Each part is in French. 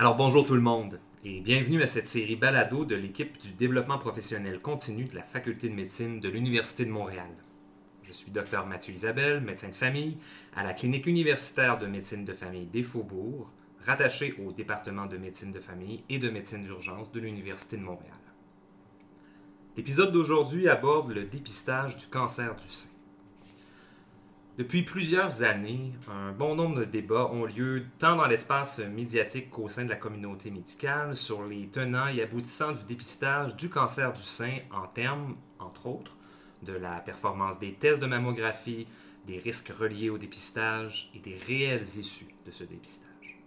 Alors bonjour tout le monde et bienvenue à cette série balado de l'équipe du développement professionnel continu de la Faculté de médecine de l'Université de Montréal. Je suis Dr Mathieu Isabelle, médecin de famille à la clinique universitaire de médecine de famille des Faubourgs, rattaché au département de médecine de famille et de médecine d'urgence de l'Université de Montréal. L'épisode d'aujourd'hui aborde le dépistage du cancer du sein. Depuis plusieurs années, un bon nombre de débats ont lieu tant dans l'espace médiatique qu'au sein de la communauté médicale sur les tenants et aboutissants du dépistage du cancer du sein en termes, entre autres, de la performance des tests de mammographie, des risques reliés au dépistage et des réelles issues de ce dépistage.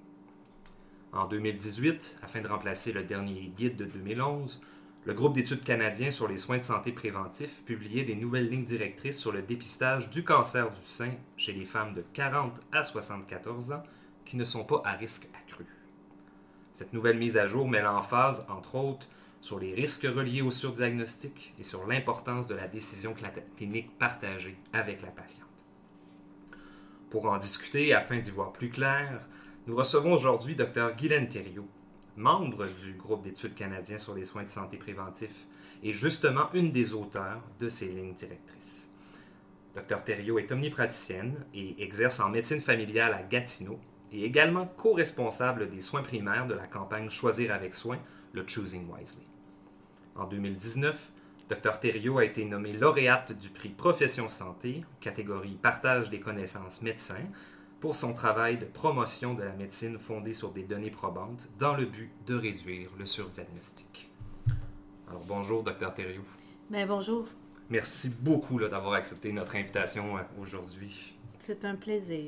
En 2018, afin de remplacer le dernier guide de 2011, le groupe d'études canadien sur les soins de santé préventifs publiait des nouvelles lignes directrices sur le dépistage du cancer du sein chez les femmes de 40 à 74 ans qui ne sont pas à risque accru. Cette nouvelle mise à jour met l'emphase, entre autres, sur les risques reliés au surdiagnostic et sur l'importance de la décision clinique partagée avec la patiente. Pour en discuter afin d'y voir plus clair, nous recevons aujourd'hui Dr Guylaine Thériault, membre du groupe d'études canadien sur les soins de santé préventifs et justement une des auteurs de ces lignes directrices. Dr Thériault est omnipraticienne et exerce en médecine familiale à Gatineau et également co-responsable des soins primaires de la campagne Choisir avec soin, le Choosing Wisely. En 2019, Dr Thériault a été nommé lauréate du prix Profession Santé, catégorie Partage des connaissances médecins, pour son travail de promotion de la médecine fondée sur des données probantes dans le but de réduire le surdiagnostic. Alors bonjour, docteur Thériault. Bien, bonjour. Merci beaucoup d'avoir accepté notre invitation euh, aujourd'hui. C'est un plaisir.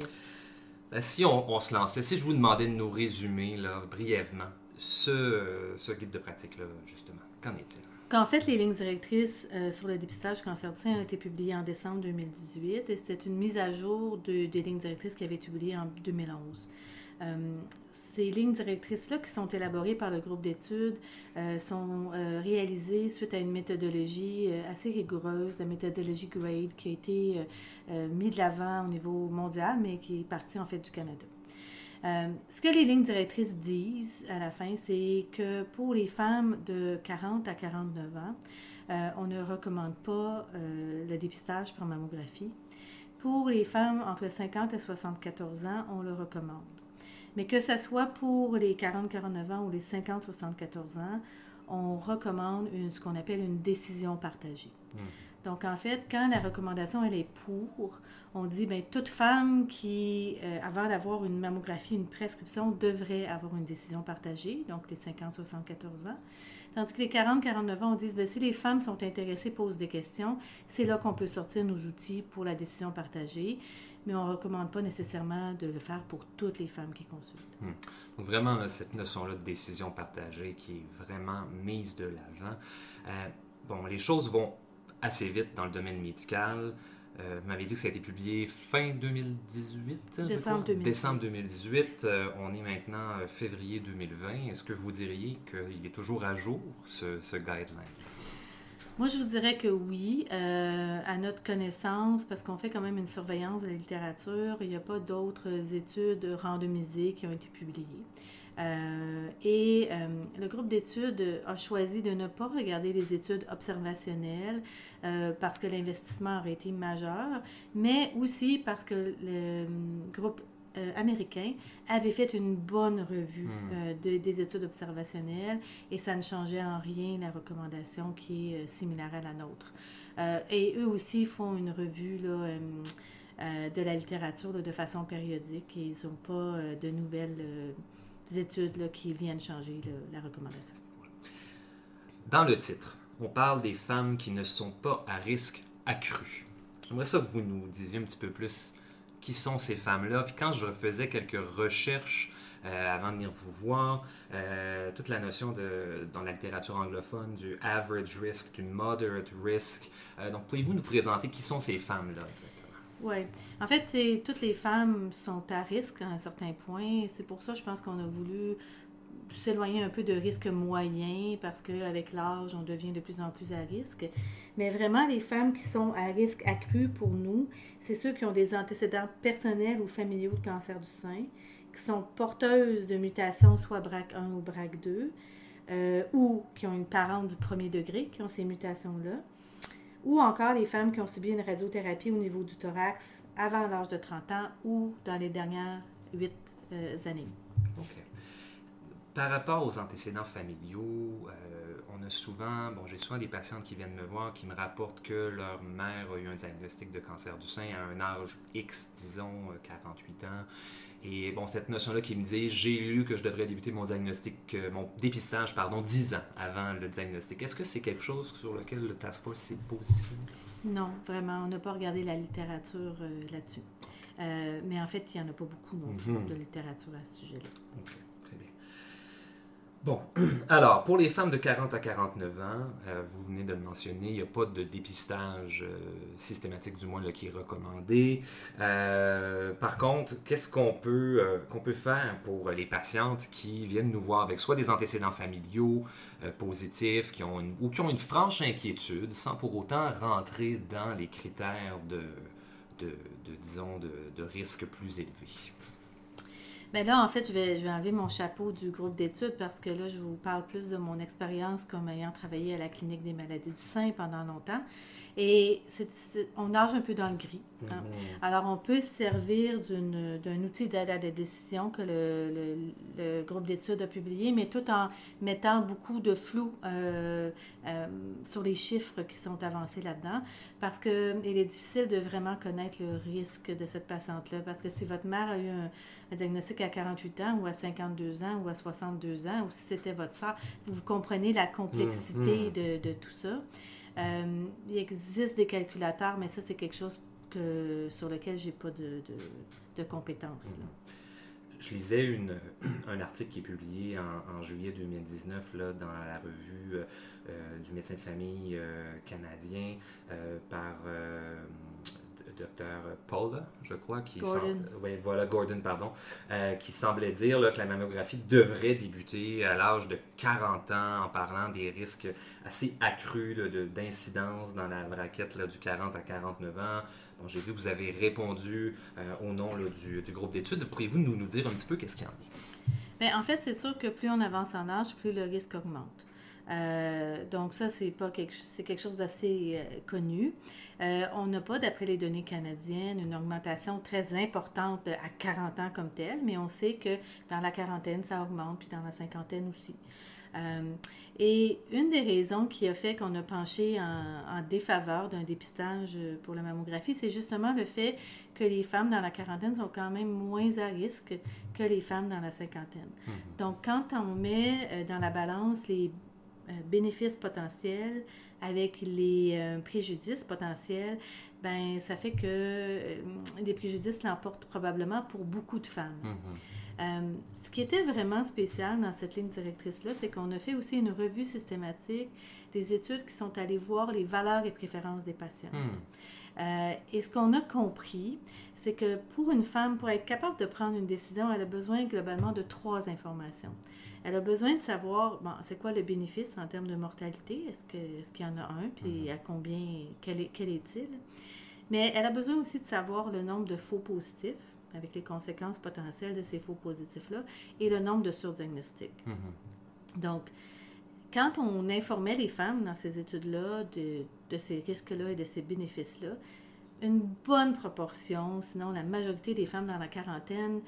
Ben, si on, se lançait, si je vous demandais de nous résumer là, brièvement ce, euh, ce guide de pratique, là, justement, qu'en est-il? En fait, les lignes directrices euh, sur le dépistage cancer du sein ont été publiées en décembre 2018 et c'était une mise à jour de, des lignes directrices qui avaient été publiées en 2011. Euh, ces lignes directrices-là, qui sont élaborées par le groupe d'études, euh, sont réalisées suite à une méthodologie assez rigoureuse, la méthodologie GRADE, qui a été mise de l'avant au niveau mondial, mais qui est partie en fait du Canada. Euh, ce que les lignes directrices disent à la fin, c'est que pour les femmes de 40 à 49 ans, euh, on ne recommande pas euh, le dépistage par mammographie. Pour les femmes entre 50 et 74 ans, on le recommande. Mais que ce soit pour les 40-49 ans ou les 50-74 ans, on recommande ce qu'on appelle une décision partagée. Hmm. Donc, en fait, quand la recommandation, elle est pour, on dit, bien, toute femme qui, euh, avant d'avoir une mammographie, une prescription, devrait avoir une décision partagée, donc les 50-74 ans. Tandis que les 40-49 ans, on dit, bien, si les femmes sont intéressées, posent des questions, c'est là qu'on peut sortir nos outils pour la décision partagée. Mais on ne recommande pas nécessairement de le faire pour toutes les femmes qui consultent. Hmm. Donc vraiment, cette notion-là de décision partagée qui est vraiment mise de l'avant. Euh, bon, les choses vont assez vite dans le domaine médical. Euh, vous m'avez dit que ça a été publié fin 2018. Décembre 2018. Décembre 2018. Euh, on est maintenant euh, février 2020. Est-ce que vous diriez qu'il est toujours à jour, ce, ce guideline? Moi, je vous dirais que oui, à notre connaissance, parce qu'on fait quand même une surveillance de la littérature, il n'y a pas d'autres études randomisées qui ont été publiées. Euh, et euh, le groupe d'études a choisi de ne pas regarder les études observationnelles euh, parce que l'investissement aurait été majeur, mais aussi parce que le groupe américain avait fait une bonne revue hmm. des études observationnelles et ça ne changeait en rien la recommandation qui est similaire à la nôtre. et eux aussi font une revue là, de la littérature de façon périodique et ils n'ont pas de nouvelles études qui viennent changer la recommandation. Dans le titre, on parle des femmes qui ne sont pas à risque accru. J'aimerais ça que vous nous disiez un petit peu plus qui sont ces femmes-là. Puis quand je faisais quelques recherches euh, avant de venir vous voir, euh, toute la notion de, dans la littérature anglophone du average risk, du moderate risk. Euh, donc, pouvez-vous nous présenter qui sont ces femmes-là exactement? Oui. En fait, toutes les femmes sont à risque à un certain point. C'est pour ça, je pense qu'on a voulu s'éloigner un peu de risque moyen parce qu'avec l'âge, on devient de plus en plus à risque. Mais vraiment, les femmes qui sont à risque accru pour nous, c'est ceux qui ont des antécédents personnels ou familiaux de cancer du sein, qui sont porteuses de mutations, soit BRAC1 ou BRAC2, euh, ou qui ont une parente du premier degré, qui ont ces mutations-là, ou encore les femmes qui ont subi une radiothérapie au niveau du thorax avant l'âge de 30 ans ou dans les dernières 8 euh, années. OK. Par rapport aux antécédents familiaux, euh, on a souvent, bon, j'ai souvent des patientes qui viennent me voir qui me rapportent que leur mère a eu un diagnostic de cancer du sein à un âge X, disons 48 ans, et bon, cette notion-là qui me dit, j'ai lu que je devrais débuter mon diagnostic, euh, mon dépistage, pardon, 10 ans avant le diagnostic. Est-ce que c'est quelque chose sur lequel le Task Force s'est positionné? Non, vraiment, on n'a pas regardé la littérature euh, là-dessus. Euh, mais en fait, il n'y en a pas beaucoup non plus mhm. de littérature à ce sujet-là. Bon, alors, pour les femmes de 40 à 49 ans, euh, vous venez de le mentionner, il n'y a pas de dépistage euh, systématique, du moins, là, qui est recommandé. Euh, par contre, qu'est-ce qu'on peut, faire pour les patientes qui viennent nous voir avec soit des antécédents familiaux positifs ou qui ont une franche inquiétude sans pour autant rentrer dans les critères de, de risque plus élevés? Bien là, en fait, je vais, je vais enlever mon chapeau du groupe d'études parce que là, je vous parle plus de mon expérience comme ayant travaillé à la clinique des maladies du sein pendant longtemps. Et on nage un peu dans le gris. Hein. Mhm. Alors, on peut servir d'un outil d'aide à la décision que le, le, groupe d'études a publié, mais tout en mettant beaucoup de flou euh, euh, sur les chiffres qui sont avancés là-dedans, parce qu'il est difficile de vraiment connaître le risque de cette patiente-là, parce que si votre mère a eu un, diagnostic à 48 ans ou à 52 ans ou à 62 ans, ou si c'était votre soeur, vous, comprenez la complexité mhm. de, de tout ça. Euh, il existe des calculateurs, mais ça, c'est quelque chose sur lequel je n'ai pas de, compétences. Je lisais un article qui est publié en, juillet 2019 là, dans la revue euh, euh, du médecin de famille canadien par docteur Paula, je crois, qui Gordon. voilà, Gordon, pardon, euh, qui semblait dire là, que la mammographie devrait débuter à l'âge de 40 ans en parlant des risques assez accrus d'incidence dans la braquette là, du 40 à 49 ans. Bon, J'ai vu que vous avez répondu euh, au nom du, du, groupe d'études. Pourriez-vous nous, nous dire un petit peu qu'est-ce qu'il y en est? Bien, en fait, c'est sûr que plus on avance en âge, plus le risque augmente. Euh, donc ça, c'est pas quelque, c'est quelque chose d'assez connu. Euh, on n'a pas, d'après les données canadiennes, une augmentation très importante à 40 ans comme telle, mais on sait que dans la quarantaine, ça augmente, puis dans la cinquantaine aussi. Euh, et une des raisons qui a fait qu'on a penché en, défaveur d'un dépistage pour la mammographie, c'est justement le fait que les femmes dans la quarantaine sont quand même moins à risque que les femmes dans la cinquantaine. Mm-hmm. Donc, quand on met euh, dans la balance les bénéfices potentiels avec les euh, préjudices potentiels, ben ça fait que euh, les préjudices l'emportent probablement pour beaucoup de femmes. Mm-hmm. Euh, ce qui était vraiment spécial dans cette ligne directrice-là, c'est qu'on a fait aussi une revue systématique des études qui sont allées voir les valeurs et préférences des patients. Mm. Et ce qu'on a compris, c'est que pour une femme, pour être capable de prendre une décision, elle a besoin globalement de trois informations. Elle a besoin de savoir, bon, c'est quoi le bénéfice en termes de mortalité? Est-ce qu'il est y en a un? Puis mhm. à combien, quel est-il? Mais elle a besoin aussi de savoir le nombre de faux positifs, avec les conséquences potentielles de ces faux positifs-là, et le nombre de surdiagnostics. Mhm. Donc, quand on informait les femmes dans ces études-là de, de ces risques-là et de ces bénéfices-là, une bonne proportion, sinon la majorité des femmes dans la quarantaine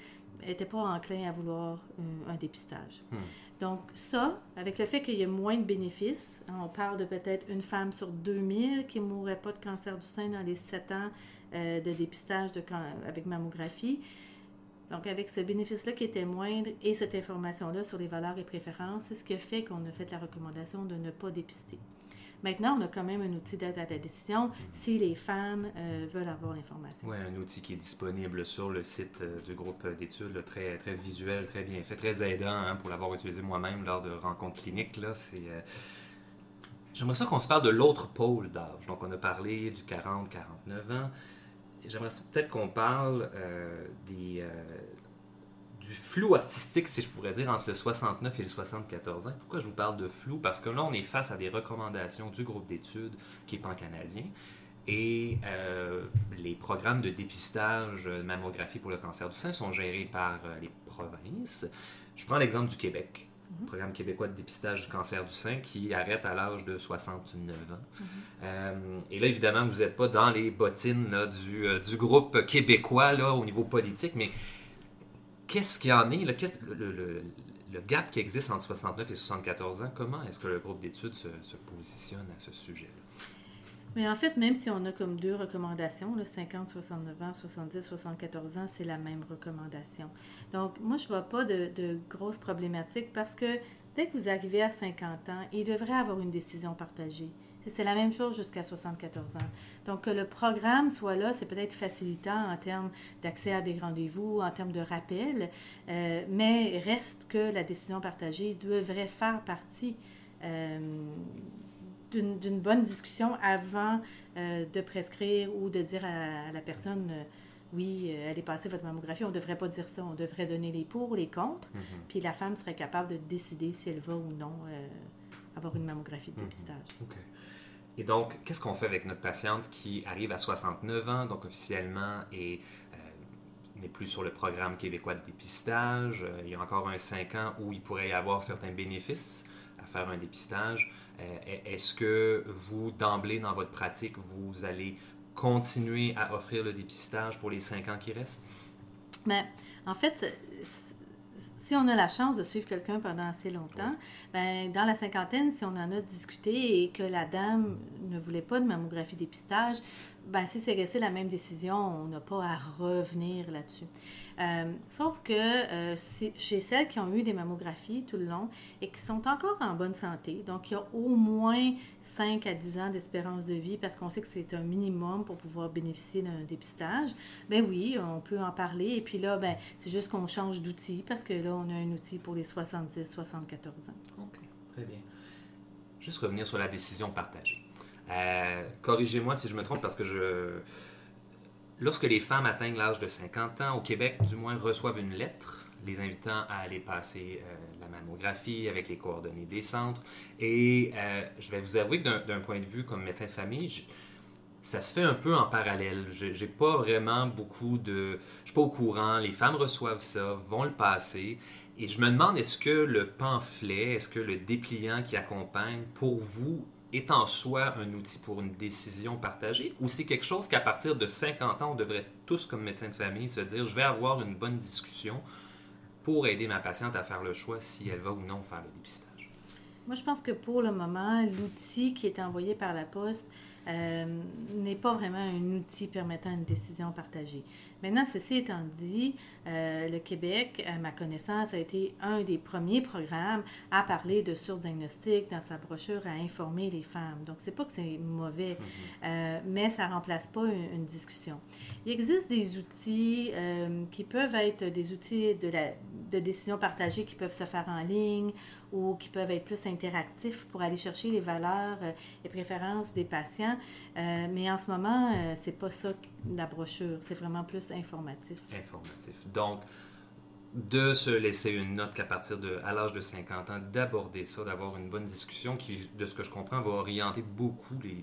n'était pas enclin à vouloir un, dépistage. Hmm. Donc ça, avec le fait qu'il y a moins de bénéfices, hein, on parle de peut-être une femme sur 2000 qui ne mourrait pas de cancer du sein dans les 7 ans euh, de dépistage de, avec mammographie. Donc avec ce bénéfice-là qui était moindre et cette information-là sur les valeurs et préférences, c'est ce qui a fait qu'on a fait la recommandation de ne pas dépister. Maintenant, on a quand même un outil d'aide à la décision si les femmes euh, veulent avoir l'information. Oui, un outil qui est disponible sur le site euh, du groupe d'études, très, très visuel, très bien fait, très aidant hein, pour l'avoir utilisé moi-même lors de rencontres cliniques. Là, c'est, euh, J'aimerais ça qu'on se parle de l'autre pôle d'âge. Donc, on a parlé du 40-49 ans. J'aimerais peut-être qu'on parle des, du flou artistique, si je pourrais dire, entre le 69 et le 74 ans. Pourquoi je vous parle de flou? Parce que là, on est face à des recommandations du groupe d'études qui est pan-canadien. Et euh, les programmes de dépistage de mammographie pour le cancer du sein sont gérés par les provinces. Je prends l'exemple du Québec. Mhm. programme québécois de dépistage du cancer du sein qui arrête à l'âge de 69 ans. Mhm. Euh, et là, évidemment, vous n'êtes pas dans les bottines du, euh, du, groupe québécois là, au niveau politique, mais qu'est-ce qu'il en est, le, le, gap qui existe entre 69 et 74 ans, comment est-ce que le groupe d'études se, positionne à ce sujet-là? Mais en fait, même si on a comme deux recommandations, le 50, 69 ans, 70, 74 ans, c'est la même recommandation. Donc, moi, je ne vois pas de, de grosses problématiques parce que dès que vous arrivez à 50 ans, il devrait avoir une décision partagée. C'est la même chose jusqu'à 74 ans. Donc, que le programme soit là, c'est peut-être facilitant en termes d'accès à des rendez-vous, en termes de rappel, euh, mais reste que la décision partagée devrait faire partie euh, d'une bonne discussion avant euh, de prescrire ou de dire à, la personne oui, euh, elle est passée votre mammographie. On ne devrait pas dire ça. On devrait donner les pour, les contre. Mhm. Puis la femme serait capable de décider si elle va ou non avoir une mammographie de mhm. dépistage. OK. Et donc, qu'est-ce qu'on fait avec notre patiente qui arrive à 69 ans, donc officiellement, et n'est plus sur le programme québécois de dépistage. il y a encore un 5 ans où il pourrait y avoir certains bénéfices à faire un dépistage. Euh, est-ce que vous, d'emblée, dans votre pratique, vous allez continuer à offrir le dépistage pour les cinq ans qui restent? Mais, ben, en fait, si on a la chance de suivre quelqu'un pendant assez longtemps, ben, dans la cinquantaine, si on en a discuté et que la dame ne voulait pas de mammographie dépistage, ben, si c'est resté la même décision, on n'a pas à revenir là-dessus. Euh, sauf que euh, chez celles qui ont eu des mammographies tout le long et qui sont encore en bonne santé, donc il y a au moins 5 à 10 ans d'espérance de vie parce qu'on sait que c'est un minimum pour pouvoir bénéficier d'un dépistage, ben oui, on peut en parler. Et puis là, ben, c'est juste qu'on change d'outil parce que là, on a un outil pour les 70-74 ans. OK, très bien. Juste revenir sur la décision partagée. Euh, corrigez-moi si je me trompe parce que je Lorsque les femmes atteignent l'âge de 50 ans, au Québec, du moins, reçoivent une lettre les invitant à aller passer euh, la mammographie avec les coordonnées des centres. Et euh, je vais vous avouer que d'un point de vue comme médecin de famille, ça se fait un peu en parallèle. Je n'ai pas vraiment beaucoup de... Je suis pas au courant. Les femmes reçoivent ça, vont le passer. Et je me demande, est-ce que le pamphlet, est-ce que le dépliant qui accompagne, pour vous, est en soi un outil pour une décision partagée ou c'est quelque chose qu'à partir de 50 ans, on devrait tous, comme médecins de famille, se dire je vais avoir une bonne discussion pour aider ma patiente à faire le choix si elle va ou non faire le dépistage? Moi, je pense que pour le moment, l'outil qui est envoyé par la poste euh, n'est pas vraiment un outil permettant une décision partagée. Maintenant, ceci étant dit, euh, le Québec, à ma connaissance, a été un des premiers programmes à parler de surdiagnostic dans sa brochure, à informer les femmes. Donc, c'est pas que c'est mauvais, mm-hmm. euh, mais ça remplace pas une, discussion. Il existe des outils qui peuvent être des outils de, la, de décision partagée qui peuvent se faire en ligne ou qui peuvent être plus interactifs pour aller chercher les valeurs et préférences des patients. Euh, mais en ce moment, euh, c'est pas ça la brochure. C'est vraiment plus informatif. Informatif. Donc, de se laisser une note qu'à partir de, à l'âge de 50 ans, d'aborder ça, d'avoir une bonne discussion qui, de ce que je comprends, va orienter beaucoup les,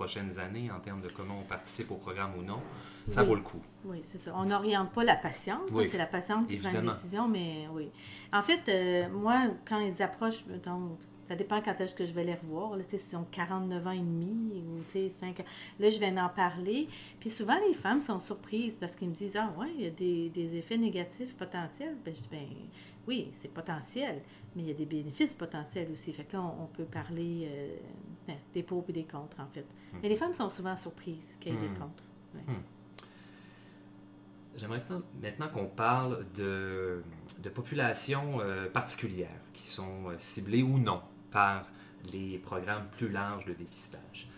prochaines années en termes de comment on participe au programme ou non, ça vaut le coup. Oui, c'est ça. On n'oriente pas la patiente. C'est la patiente qui prend la décision, mais oui. En fait, euh, moi, quand ils approchent, mettons, ça dépend quand est-ce que je vais les revoir. Là, s'ils ont 49 ans et demi ou 5 ans. Là, je vais en parler. Puis souvent, les femmes sont surprises parce qu'ils me disent Ah, ouais, il y a des, effets négatifs potentiels. Ben, je dis Ben oui, c'est potentiel, mais il y a des bénéfices potentiels aussi. Fait que là, on, peut parler euh, des pour et des contre, en fait. Hmm. Mais les femmes sont souvent surprises qu'il y ait des hmm. contre. Hmm. J'aimerais maintenant qu'on parle de, de populations euh, particulières qui sont euh, ciblées ou non par les programmes plus larges de dépistage.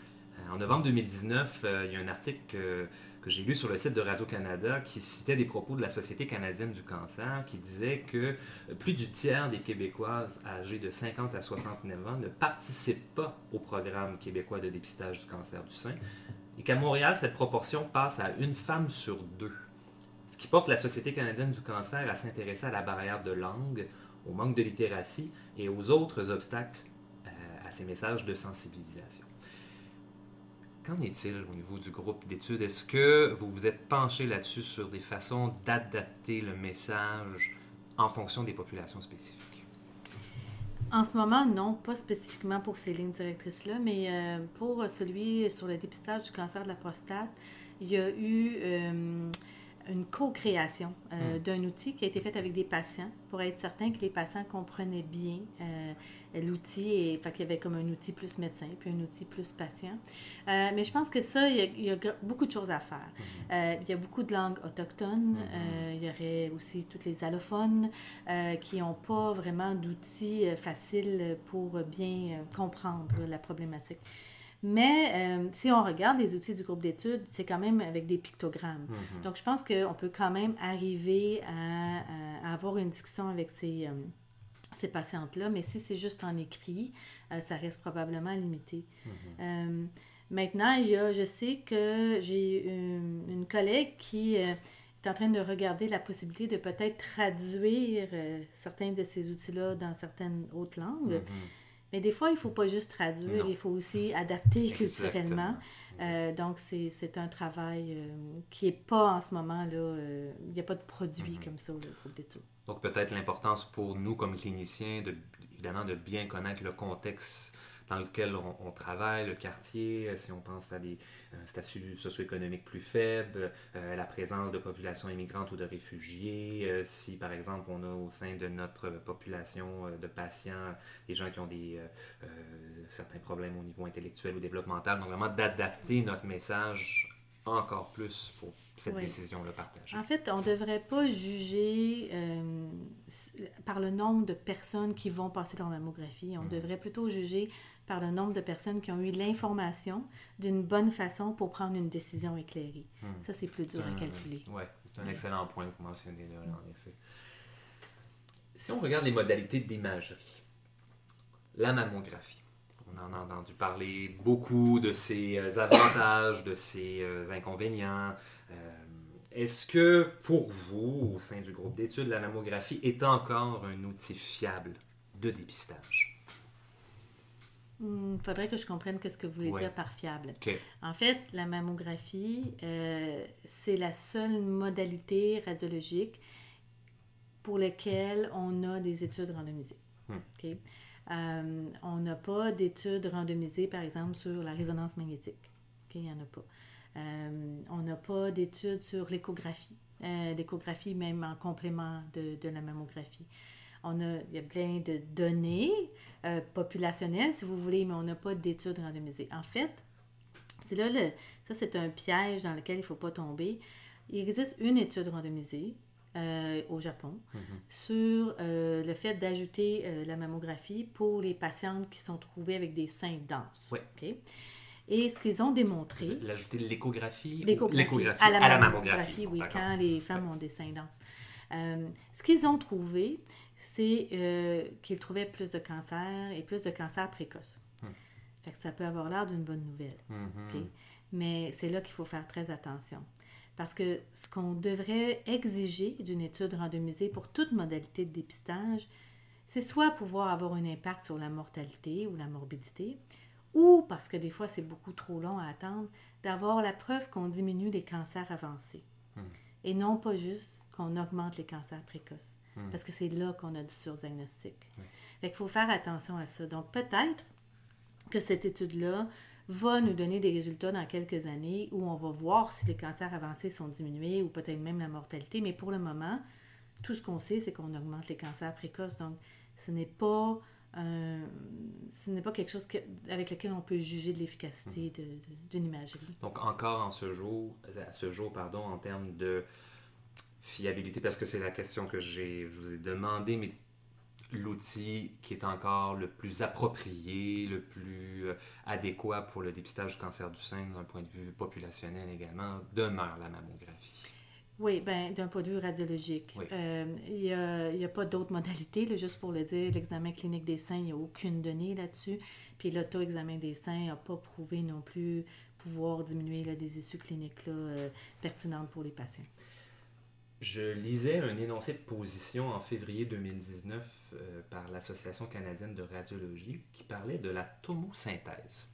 En novembre 2019, euh, il y a un article que, j'ai lu sur le site de Radio-Canada qui citait des propos de la Société canadienne du cancer qui disait que plus du tiers des Québécoises âgées de 50 à 69 ans ne participent pas au programme québécois de dépistage du cancer du sein et qu'à Montréal, cette proportion passe à une femme sur deux. Ce qui porte la Société canadienne du cancer à s'intéresser à la barrière de langue, au manque de littératie et aux autres obstacles euh, à ces messages de sensibilisation. Qu'en est-il au niveau du groupe d'études? Est-ce que vous vous êtes penché là-dessus sur des façons d'adapter le message en fonction des populations spécifiques? En ce moment, non, pas spécifiquement pour ces lignes directrices-là, mais euh, pour celui sur le dépistage du cancer de la prostate, il y a eu euh, une co-création euh, Hmm. d'un outil qui a été fait avec des patients pour être certain que les patients comprenaient bien euh, l'outil et fait qu'il y avait comme un outil plus médecin puis un outil plus patient. Euh, mais je pense que ça, il y a, il y a gr- beaucoup de choses à faire. Euh, il y a beaucoup de langues autochtones. Euh, il y aurait aussi toutes les allophones qui n'ont pas vraiment d'outils faciles pour bien comprendre la problématique. Mais euh, si on regarde les outils du groupe d'études, c'est quand même avec des pictogrammes. Mhm. Donc, je pense qu'on peut quand même arriver à, avoir une discussion avec ces, euh, ces patientes-là, mais si c'est juste en écrit, euh, ça reste probablement limité. Euh, maintenant, il y a, je sais que j'ai une, une collègue qui est en train de regarder la possibilité de peut-être traduire euh, certains de ces outils-là dans certaines autres langues. Mhm. Mais des fois, il ne faut pas juste traduire, Non. il faut aussi adapter Exactement. culturellement. Euh, donc, c'est un travail euh, qui n'est pas en ce moment, là, euh, il n'y a pas de produit Mhm. comme ça au groupe d'études. Donc peut-être l'importance pour nous comme cliniciens, de, évidemment, de bien connaître le contexte dans lequel on, on travaille, le quartier, euh, si on pense à des statuts socio-économiques plus faibles, euh, la présence de populations immigrantes ou de réfugiés, euh, si par exemple on a au sein de notre population de patients des gens qui ont des, certains problèmes au niveau intellectuel ou développemental, donc vraiment d'adapter notre message encore plus pour cette Oui. décision-là partagée. En fait, on ne devrait pas juger euh, par le nombre de personnes qui vont passer leur mammographie. On Mhm. devrait plutôt juger par le nombre de personnes qui ont eu l'information d'une bonne façon pour prendre une décision éclairée. Mhm. Ça, c'est plus dur à calculer. ouais, c'est un excellent point que vous mentionnez là, en effet. Si on regarde les modalités d'imagerie, la mammographie, on en a entendu parler beaucoup de ses euh, avantages, de ses euh, inconvénients. Euh, Est-ce que pour vous, au sein du groupe d'études, la mammographie est encore un outil fiable de dépistage? Il faudrait que je comprenne ce que vous voulez Ouais. dire par fiable. En fait, la mammographie, euh, c'est la seule modalité radiologique pour laquelle on a des études randomisées. Hmm. Euh, on n'a pas d'études randomisées, par exemple, sur la résonance magnétique. Il n'y en a pas. Euh, on n'a pas d'études sur l'échographie. L'échographie, même en complément de, de la mammographie. On a, il y a plein de données euh, populationnelles, si vous voulez, mais on n'a pas d'études randomisées. En fait, c'est là le. Ça, c'est un piège dans lequel il ne faut pas tomber. Il existe une étude randomisée euh, au Japon Mhm. sur euh, le fait d'ajouter euh, la mammographie pour les patientes qui sont trouvées avec des seins denses. Et ce qu'ils ont démontré. L'ajouter l'échographie ou- L'échographie à la, mammographie, oui, quand les femmes ont des seins denses. Ce qu'ils ont trouvé, c'est euh, qu'ils trouvaient plus de cancer et plus de cancer précoce. Hmm. Fait que ça peut avoir l'air d'une bonne nouvelle. Mhm. OK? Mais c'est là qu'il faut faire très attention. Parce que ce qu'on devrait exiger d'une étude randomisée pour toute modalité de dépistage, c'est soit pouvoir avoir un impact sur la mortalité ou la morbidité, ou, parce que des fois c'est beaucoup trop long à attendre, d'avoir la preuve qu'on diminue les cancers avancés. Hmm. Et non pas juste qu'on augmente les cancers précoces. Hmm. Parce que c'est là qu'on a du surdiagnostic. Oui. Fait qu'il faut faire attention à ça. Donc peut-être que cette étude-là va nous donner des résultats dans quelques années où on va voir si les cancers avancés sont diminués ou peut-être même la mortalité. Mais pour le moment, tout ce qu'on sait, c'est qu'on augmente les cancers précoces. Donc, ce n'est pas, euh, ce n'est pas quelque chose que- avec lequel on peut juger de l'efficacité de- d'une imagerie. Donc encore en ce jour, à ce jour, pardon, en termes de fiabilité, parce que c'est la question que j'ai, je vous ai demandé, mais l'outil qui est encore le plus approprié, le plus euh, adéquat pour le dépistage du cancer du sein d'un point de vue populationnel également, demeure la mammographie. Oui, ben, d'un point de vue radiologique. Oui. Euh, Il n'y a, pas d'autres modalités, là, juste pour le dire. L'examen clinique des seins, il n'y a aucune donnée là-dessus. Puis l'auto-examen des seins n'a pas prouvé non plus pouvoir diminuer là, des issues cliniques là, euh, pertinentes pour les patients. Je lisais un énoncé de position en février 2019 euh, par l'Association canadienne de radiologie qui parlait de la tomosynthèse.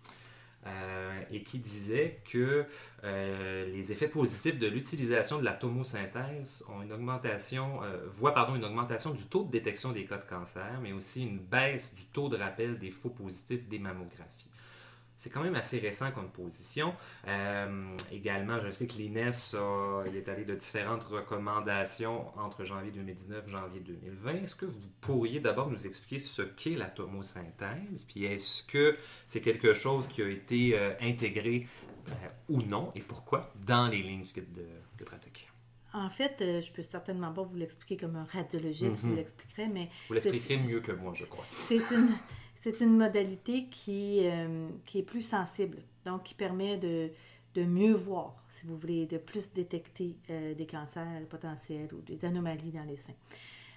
euh, et qui disait que euh, les effets positifs de l'utilisation de la tomosynthèse ont une augmentation, voient pardon, une augmentation du taux de détection des cas de cancer, mais aussi une baisse du taux de rappel des faux positifs des mammographies. C'est quand même assez récent comme position. Euh, également, je sais que l'INES est allé de différentes recommandations entre janvier 2019 et janvier 2020. Est-ce que vous pourriez d'abord nous expliquer ce qu'est la tomosynthèse? Puis est-ce que c'est quelque chose qui a été euh, intégré euh, ou non? Et pourquoi dans les lignes du guide de, pratique? En fait, je peux certainement pas vous l'expliquer comme un radiologiste, vous mhm. l'expliquerez, mais... Vous l'expliquerez mieux que moi, je crois. C'est une... C'est une modalité qui, euh, qui est plus sensible, donc qui permet de, de, mieux voir, si vous voulez, de plus détecter euh, des cancers potentiels ou des anomalies dans les seins.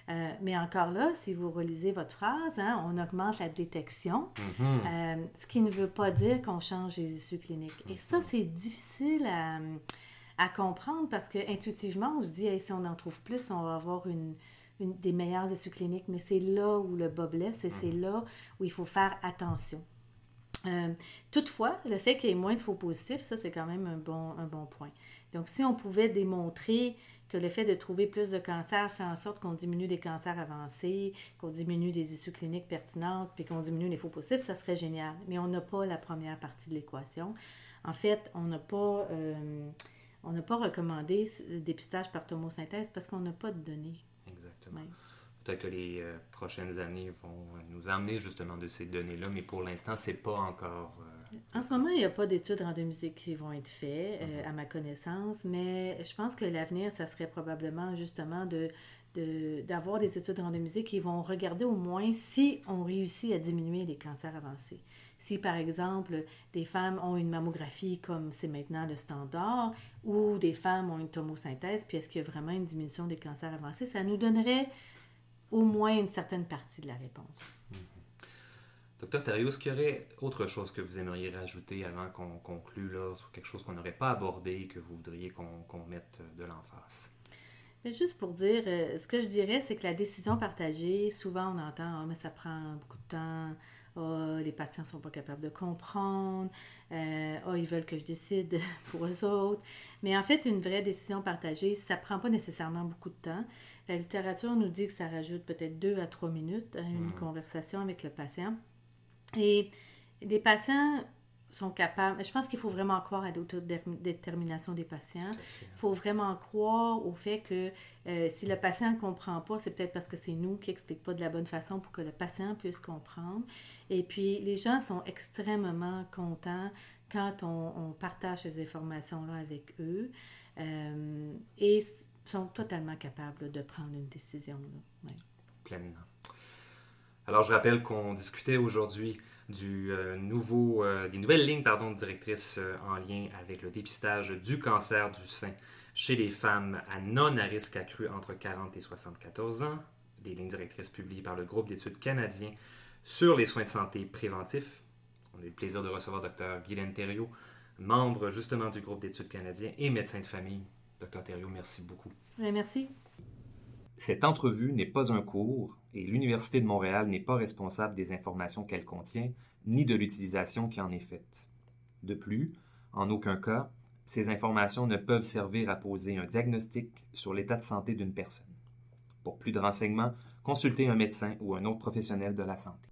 Euh, mais encore là, si vous relisez votre phrase, hein, on augmente la détection, mm-hmm. ce qui ne veut pas dire qu'on change les issues cliniques. Et ça, c'est difficile à, à, comprendre parce que intuitivement, on se dit, si on en trouve plus, on va avoir une, des meilleures issues cliniques, mais c'est là où le bas blesse et c'est mhm. là où il faut faire attention. Euh, toutefois, le fait qu'il y ait moins de faux positifs, ça, c'est quand même un bon, un bon point. Donc, si on pouvait démontrer que le fait de trouver plus de cancers fait en sorte qu'on diminue les cancers avancés, qu'on diminue des issues cliniques pertinentes, puis qu'on diminue les faux positifs, ça serait génial. Mais on n'a pas la première partie de l'équation. En fait, on n'a pas, euh, on n'a pas recommandé dépistage par tomosynthèse parce qu'on n'a pas de données. Peut-être que les euh, prochaines années vont euh, nous emmener justement de ces données-là, mais pour l'instant, c'est pas encore. Euh, en ce moment, il n'y a pas d'études randomisées qui vont être faites, mhm. à ma connaissance, mais je pense que l'avenir, ça serait probablement justement de d'avoir des études randomisées qui vont regarder au moins si on réussit à diminuer les cancers avancés. Si, par exemple, des femmes ont une mammographie comme c'est maintenant le standard, ou des femmes ont une tomosynthèse, puis est-ce qu'il y a vraiment une diminution des cancers avancés, ça nous donnerait au moins une certaine partie de la réponse. Mm-hmm. Docteur Thériault, est-ce qu'il y aurait autre chose que vous aimeriez rajouter avant qu'on conclue là, sur quelque chose qu'on n'aurait pas abordé et que vous voudriez qu'on mette de l'emphase? Juste pour dire, euh, ce que je dirais, c'est que la décision partagée, souvent on entend ah, mais ça prend beaucoup de temps, oh, les patients ne sont pas capables de comprendre, euh, oh, ils veulent que je décide pour eux autres. Mais en fait, une vraie décision partagée, ça ne prend pas nécessairement beaucoup de temps. La littérature nous dit que ça rajoute peut-être deux à trois minutes à une hmm. conversation avec le patient. Et les patients sont capables. Je pense qu'il faut vraiment croire à l'autodétermination des patients. Il faut vraiment croire au fait que euh, si le patient ne comprend pas, c'est peut-être parce que c'est nous qui n'expliquons pas de la bonne façon pour que le patient puisse comprendre. Et puis, les gens sont extrêmement contents quand on, partage ces informations-là avec eux euh, et sont totalement capables de prendre une décision. Pleinement. Alors, je rappelle qu'on discutait aujourd'hui du euh, nouveau, euh, des nouvelles lignes pardon, directrices euh, en lien avec le dépistage du cancer du sein chez les femmes à non à risque accru entre 40 et 74 ans, des lignes directrices publiées par le groupe d'études canadien sur les soins de santé préventifs. On a eu le plaisir de recevoir Dr. Guylaine Thériault, membre justement du groupe d'études canadien et médecin de famille. Dr. Thériault, merci beaucoup. merci. Cette entrevue n'est pas un cours et l'Université de Montréal n'est pas responsable des informations qu'elle contient ni de l'utilisation qui en est faite. De plus, en aucun cas, ces informations ne peuvent servir à poser un diagnostic sur l'état de santé d'une personne. Pour plus de renseignements, consultez un médecin ou un autre professionnel de la santé.